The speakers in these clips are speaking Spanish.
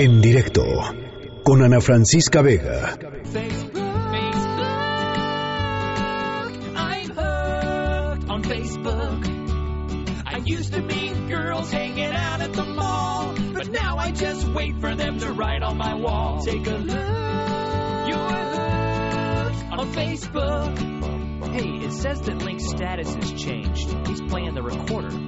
En directo con Ana Francisca Vega. I'm hooked on Facebook. I used to meet girls hanging out at the mall, but now I just wait for them to write on my wall. Take a look. You're on Facebook. Hey, it says that Link's status has changed. He's playing the recorder.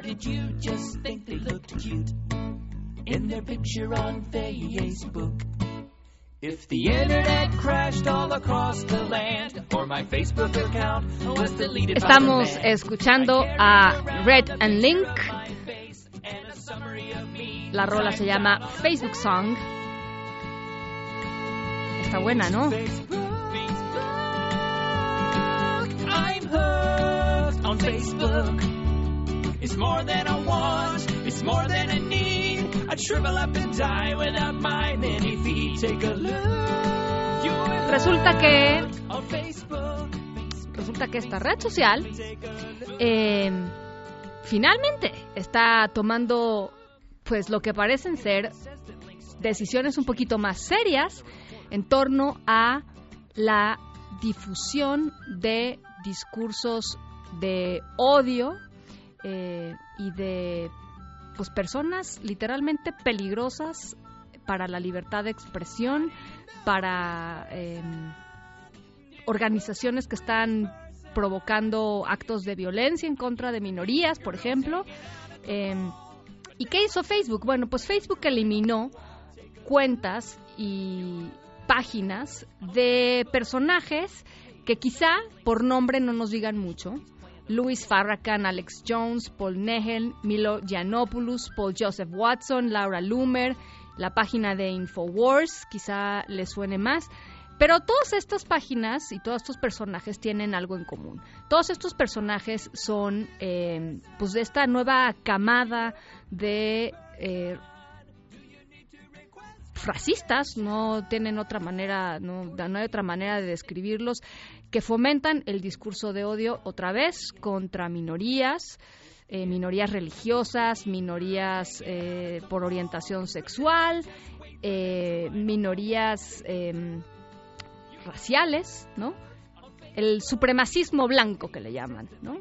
Or did you just think they looked cute in their picture on Facebook? If the internet crashed all across the land, or my Facebook account was deleted Estamos escuchando a Red and Link. La rola se llama Facebook Song. Está buena, ¿no? I'm hooked on Facebook. It's more than I want, it's more than I need. I'd shrivel up and die without my many feet. Take a look. Resulta que resulta que esta red social eh, finalmente está tomando pues lo que parecen ser decisiones un poquito más serias en torno a la difusión de discursos de odio eh, y de pues personas literalmente peligrosas para la libertad de expresión, para em, organizaciones que están provocando actos de violencia en contra de minorías, por ejemplo. Eh, ¿Y qué hizo Facebook? Bueno, pues Facebook eliminó cuentas y páginas de personajes que quizá por nombre no nos digan mucho. Louis Farrakhan, Alex Jones, Paul Nehel, Milo Yiannopoulos, Paul Joseph Watson, Laura Loomer, la página de Infowars, quizá les suene más. Pero todas estas páginas y todos estos personajes tienen algo en común. Todos estos personajes son eh, pues de esta nueva camada de eh, racistas, no tienen otra manera, no, hay otra manera de describirlos, que fomentan el discurso de odio otra vez contra minorías, eh, minorías religiosas, minorías eh, por orientación sexual, eh, minorías em, raciales, ¿no? El supremacismo blanco que le llaman, ¿no?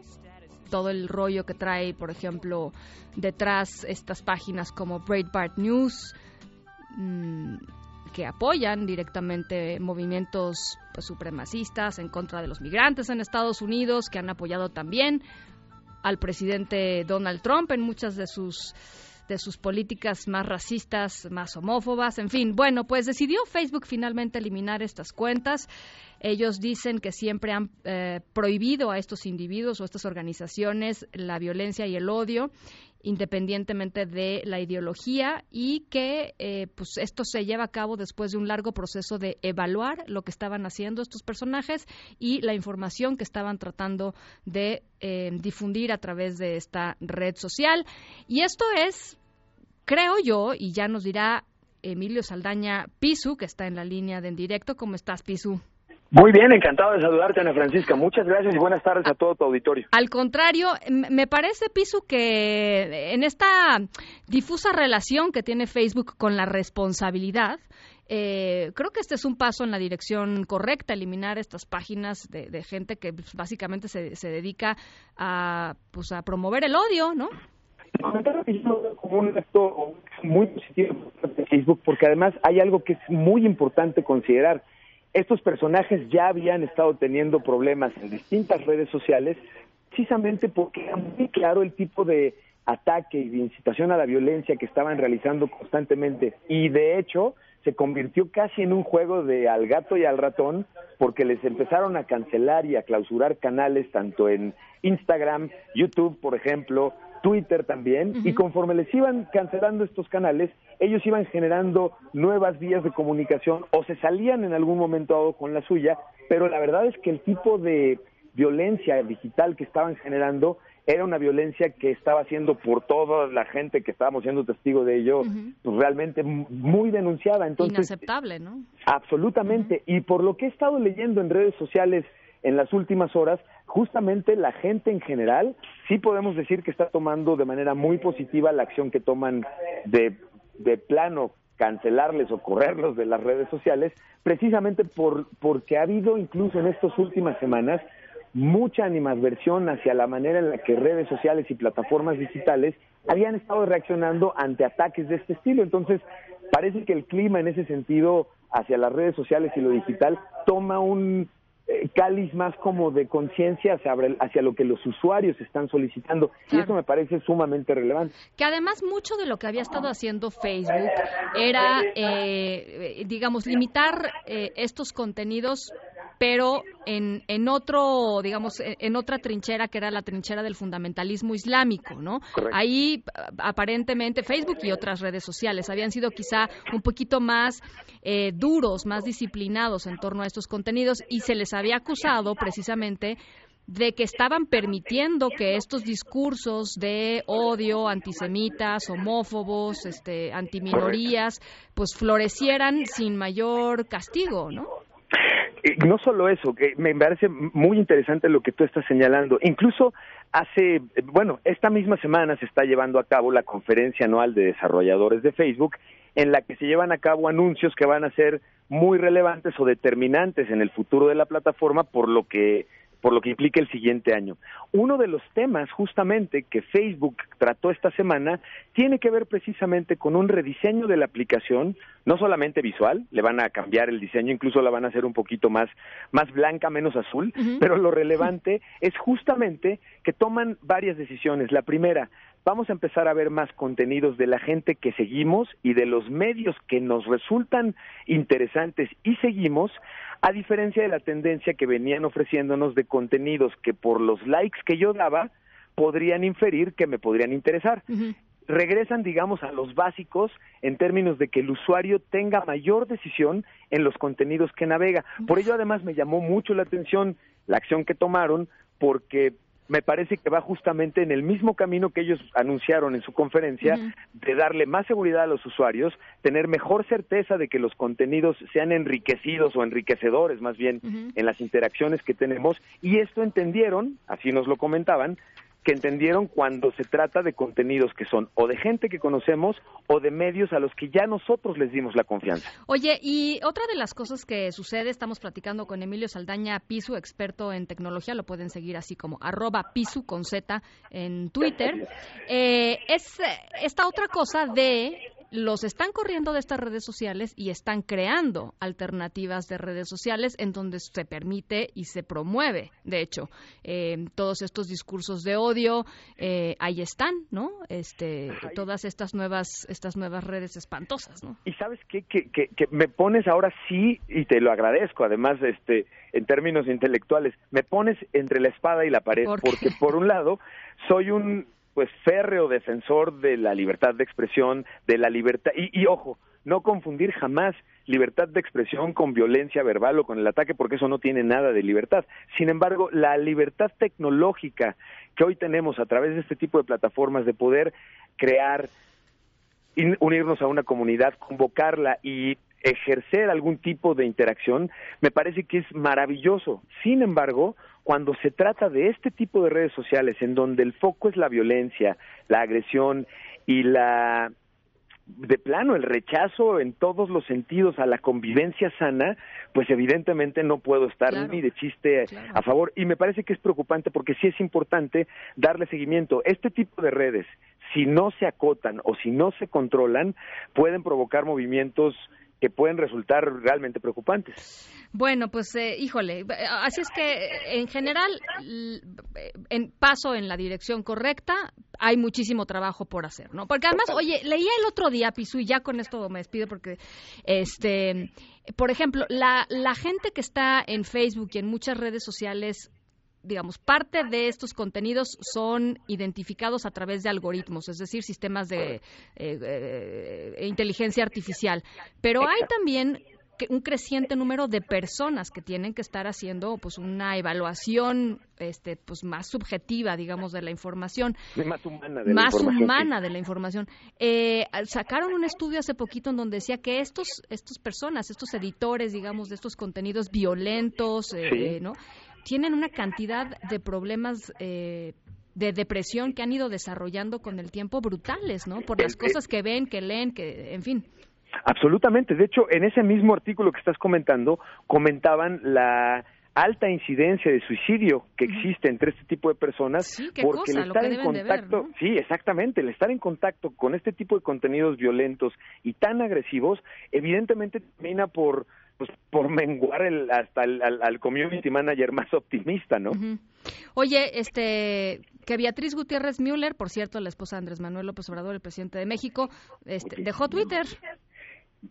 Todo el rollo que trae, por ejemplo, detrás estas páginas como Breitbart News, mm, que apoyan directamente movimientos pues, supremacistas en contra de los migrantes en Estados Unidos, que han apoyado también al presidente Donald Trump en muchas de sus de sus políticas más racistas, más homófobas, en fin. Bueno, pues decidió Facebook finalmente eliminar estas cuentas. Ellos dicen que siempre han eh, prohibido a estos individuos o estas organizaciones la violencia y el odio independientemente de la ideología y que eh, pues esto se lleva a cabo después de un largo proceso de evaluar lo que estaban haciendo estos personajes y la información que estaban tratando de eh, difundir a través de esta red social. Y esto es creo yo y ya nos dirá Emilio Saldaña Pisu que está en la línea de en directo. Cómo estás Pisu Muy bien, encantado de saludarte, Ana Francisca. Muchas gracias y buenas tardes a todo tu auditorio. Al contrario, me parece, Pisu, que en esta difusa relación que tiene Facebook con la responsabilidad, eh, creo que este es un paso en la dirección correcta, eliminar estas páginas de, de gente que pues, básicamente se, se dedica a, pues, a promover el odio, ¿no? Como un acto muy positivo de Facebook, porque además hay algo que es muy importante considerar. Estos personajes ya habían estado teniendo problemas en distintas redes sociales, precisamente porque era muy claro el tipo de ataque y de incitación a la violencia que estaban realizando constantemente. Y de hecho, se convirtió casi en un juego de al gato y al ratón, porque les empezaron a cancelar y a clausurar canales tanto en Instagram, YouTube, por ejemplo, Twitter también, y conforme les iban cancelando estos canales, ellos iban generando nuevas vías de comunicación o se salían en algún momento dado con la suya pero la verdad es que el tipo de violencia digital que estaban generando era una violencia que estaba haciendo por toda la gente que estábamos siendo testigo de ello, pues realmente muy denunciada. Entonces, Inaceptable, ¿no? Absolutamente. Y por lo que he estado leyendo en redes sociales en las últimas horas, justamente la gente en general, sí podemos decir que está tomando de manera muy positiva la acción que toman de, de plano cancelarles o correrlos de las redes sociales, precisamente por, porque ha habido incluso en estas últimas semanas mucha animadversión hacia la manera en la que redes sociales y plataformas digitales habían estado reaccionando ante ataques de este estilo. Entonces, parece que el clima en ese sentido hacia las redes sociales y lo digital toma un cáliz más como de conciencia hacia, hacia, lo que los usuarios están solicitando. Y eso me parece sumamente relevante. Que además mucho de lo que había estado haciendo Facebook era, eh, digamos, limitar eh, estos contenidos pero en, en otro, digamos, en otra trinchera que era la trinchera del fundamentalismo islámico, ¿no? Ahí aparentemente Facebook y otras redes sociales habían sido quizá un poquito más eh, duros, más disciplinados en torno a estos contenidos y se les había acusado precisamente de que estaban permitiendo que estos discursos de odio, antisemitas, homófobos, este, antiminorías, pues florecieran sin mayor castigo, ¿no? No solo eso, que me parece muy interesante lo que tú estás señalando. Incluso hace, bueno, esta misma semana se está llevando a cabo la conferencia anual de desarrolladores de Facebook, en la que se llevan a cabo anuncios que van a ser muy relevantes o determinantes en el futuro de la plataforma, por lo que por lo que implica el siguiente año. Uno de los temas justamente que Facebook trató esta semana tiene que ver precisamente con un rediseño de la aplicación, no solamente visual, le van a cambiar el diseño, incluso la van a hacer un poquito más, más blanca, menos azul, pero lo relevante es justamente que toman varias decisiones. La primera, vamos a empezar a ver más contenidos de la gente que seguimos y de los medios que nos resultan interesantes y seguimos, a diferencia de la tendencia que venían ofreciéndonos de contenidos que por los likes que yo daba podrían inferir que me podrían interesar. Regresan, digamos, a los básicos en términos de que el usuario tenga mayor decisión en los contenidos que navega. Por ello, además, me llamó mucho la atención la acción que tomaron, porque me parece que va justamente en el mismo camino que ellos anunciaron en su conferencia, de darle más seguridad a los usuarios, tener mejor certeza de que los contenidos sean enriquecidos o enriquecedores más bien en las interacciones que tenemos, y esto entendieron, así nos lo comentaban, que entendieron cuando se trata de contenidos que son o de gente que conocemos o de medios a los que ya nosotros les dimos la confianza. Oye, y otra de las cosas que sucede, estamos platicando con Emilio Saldaña Pisu, experto en tecnología, lo pueden seguir así como arroba Pisu con Z en Twitter, eh, es esta otra cosa de los están corriendo de estas redes sociales y están creando alternativas de redes sociales en donde se permite y se promueve, de hecho, eh, todos estos discursos de odio, eh, ahí están, ¿no? Este, todas estas nuevas, estas nuevas redes espantosas, ¿no? Y sabes qué, que, que, que me pones ahora sí, y te lo agradezco, además, este, en términos intelectuales, me pones entre la espada y la pared, porque por un lado, soy un pues férreo defensor de la libertad de expresión, de la libertad y, y, ojo, no confundir jamás libertad de expresión con violencia verbal o con el ataque porque eso no tiene nada de libertad. Sin embargo, la libertad tecnológica que hoy tenemos a través de este tipo de plataformas de poder crear unirnos a una comunidad, convocarla y ejercer algún tipo de interacción, me parece que es maravilloso. Sin embargo, cuando se trata de este tipo de redes sociales en donde el foco es la violencia, la agresión y la de plano el rechazo en todos los sentidos a la convivencia sana, pues evidentemente no puedo estar claro, ni de chiste claro. a favor y me parece que es preocupante porque sí es importante darle seguimiento. Este tipo de redes, si no se acotan o si no se controlan, pueden provocar movimientos que pueden resultar realmente preocupantes. Bueno, pues eh, híjole, así es que en general en paso en la dirección correcta, hay muchísimo trabajo por hacer, ¿no? Porque además, oye, leía el otro día, Pisu, y ya con esto me despido porque, este, por ejemplo, la, la gente que está en Facebook y en muchas redes sociales digamos, parte de estos contenidos son identificados a través de algoritmos, es decir, sistemas de eh, eh, inteligencia artificial. Pero hay también un creciente número de personas que tienen que estar haciendo pues una evaluación este pues más subjetiva digamos de la información Más humana de la más información, sí. humana de la información Eh, sacaron un estudio hace poquito en donde decía que estos estos personas estos editores digamos de estos contenidos violentos eh, Sí. eh, no tienen una cantidad de problemas eh, de depresión que han ido desarrollando con el tiempo brutales, ¿no? Por las El- cosas que ven, que leen, que, en fin. Absolutamente. De hecho, en ese mismo artículo que estás comentando, comentaban la alta incidencia de suicidio que existe entre este tipo de personas Sí, porque cosa, el estar en ver, contacto, ¿no? sí, exactamente, el estar en contacto con este tipo de contenidos violentos y tan agresivos, evidentemente termina por pues, por menguar el, hasta el, al, al community manager más optimista, ¿no? Ujú. Oye, este, que Beatriz Gutiérrez Müller, por cierto, la esposa de Andrés Manuel López Obrador, el presidente de México, este, dejó Twitter.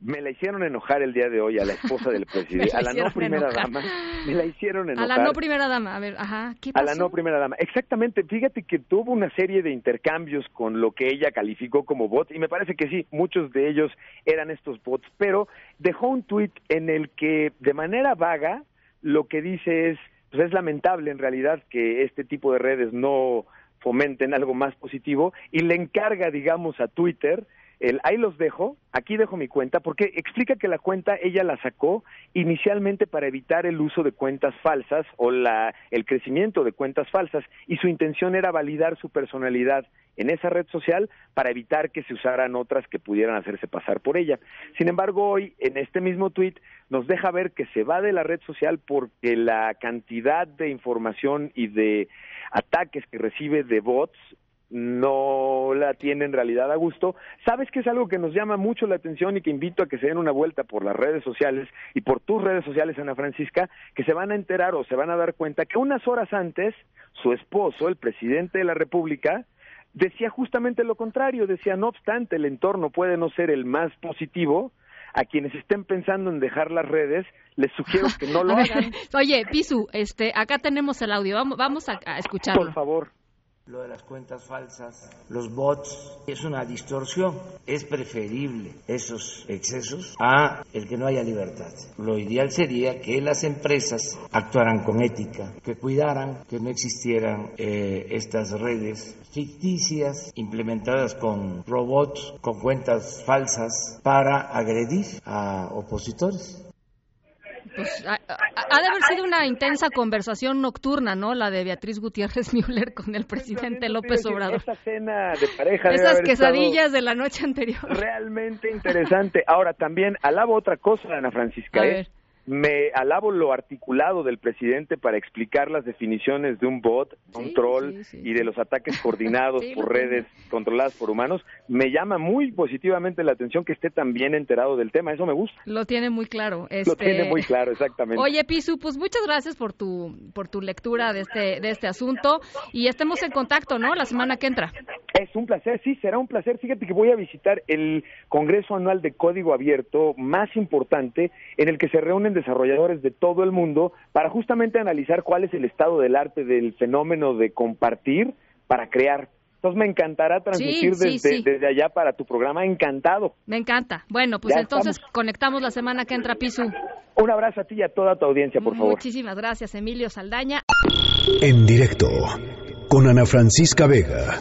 Me la hicieron enojar el día de hoy a la esposa del presidente, a la no primera enojar. dama, me la hicieron A enojar. la no primera dama, a ver, ajá, ¿qué A la no primera dama. Exactamente. Fíjate que tuvo una serie de intercambios con lo que ella calificó como bots y me parece que sí, muchos de ellos eran estos bots, pero dejó un tuit en el que de manera vaga lo que dice es, pues es lamentable en realidad que este tipo de redes no fomenten algo más positivo y le encarga, digamos, a Twitter el ahí los dejo, aquí dejo mi cuenta, porque explica que la cuenta ella la sacó inicialmente para evitar el uso de cuentas falsas o la, el crecimiento de cuentas falsas y su intención era validar su personalidad en esa red social para evitar que se usaran otras que pudieran hacerse pasar por ella. Sin embargo, hoy en este mismo tweet nos deja ver que se va de la red social porque la cantidad de información y de ataques que recibe de bots no la tiene en realidad a gusto. Sabes que es algo que nos llama mucho la atención y que invito a que se den una vuelta por las redes sociales y por tus redes sociales, Ana Francisca, que se van a enterar o se van a dar cuenta que unas horas antes su esposo, el presidente de la República, decía justamente lo contrario, decía, no obstante, el entorno puede no ser el más positivo, a quienes estén pensando en dejar las redes, les sugiero que no lo hagan. Oye, Pisu, este, acá tenemos el audio, vamos, vamos a, a escucharlo. Por favor. Lo de las cuentas falsas, los bots, es una distorsión. Es preferible esos excesos a el que no haya libertad. Lo ideal sería que las empresas actuaran con ética, que cuidaran que no existieran eh, estas redes ficticias implementadas con robots, con cuentas falsas para agredir a opositores. Pues, ha, ha- de haber sido una intensa conversación nocturna, ¿no? La de Beatriz Gutiérrez Müller con el presidente López Obrador. Esta cena de pareja Esas quesadillas de la noche anterior. realmente interesante. Ahora también alabo otra cosa, Ana Francisca. A ¿eh? Me alabo lo articulado del presidente para explicar las definiciones de un bot, un Sí, troll sí, sí. y de los ataques coordinados por lo redes controladas por humanos. Me llama muy positivamente la atención que esté tan bien enterado del tema. Eso me gusta. Lo tiene muy claro. Lo Este, tiene muy claro, exactamente. Oye, Pisu, pues muchas gracias por tu por tu lectura de este de este asunto y estemos en contacto, ¿no? La semana que entra. Es un placer, sí, será un placer. Fíjate que voy a visitar el Congreso Anual de Código Abierto más importante en el que se reúnen desarrolladores de todo el mundo para justamente analizar cuál es el estado del arte del fenómeno de compartir para crear. Entonces me encantará transmitir sí, desde, sí. desde allá para tu programa. Encantado. Me encanta. Bueno, pues Ya entonces estamos. conectamos la semana que entra, Pisu. Un abrazo a ti y a toda tu audiencia, por favor. Muchísimas gracias, Emilio Saldaña. En directo con Ana Francisca Vega.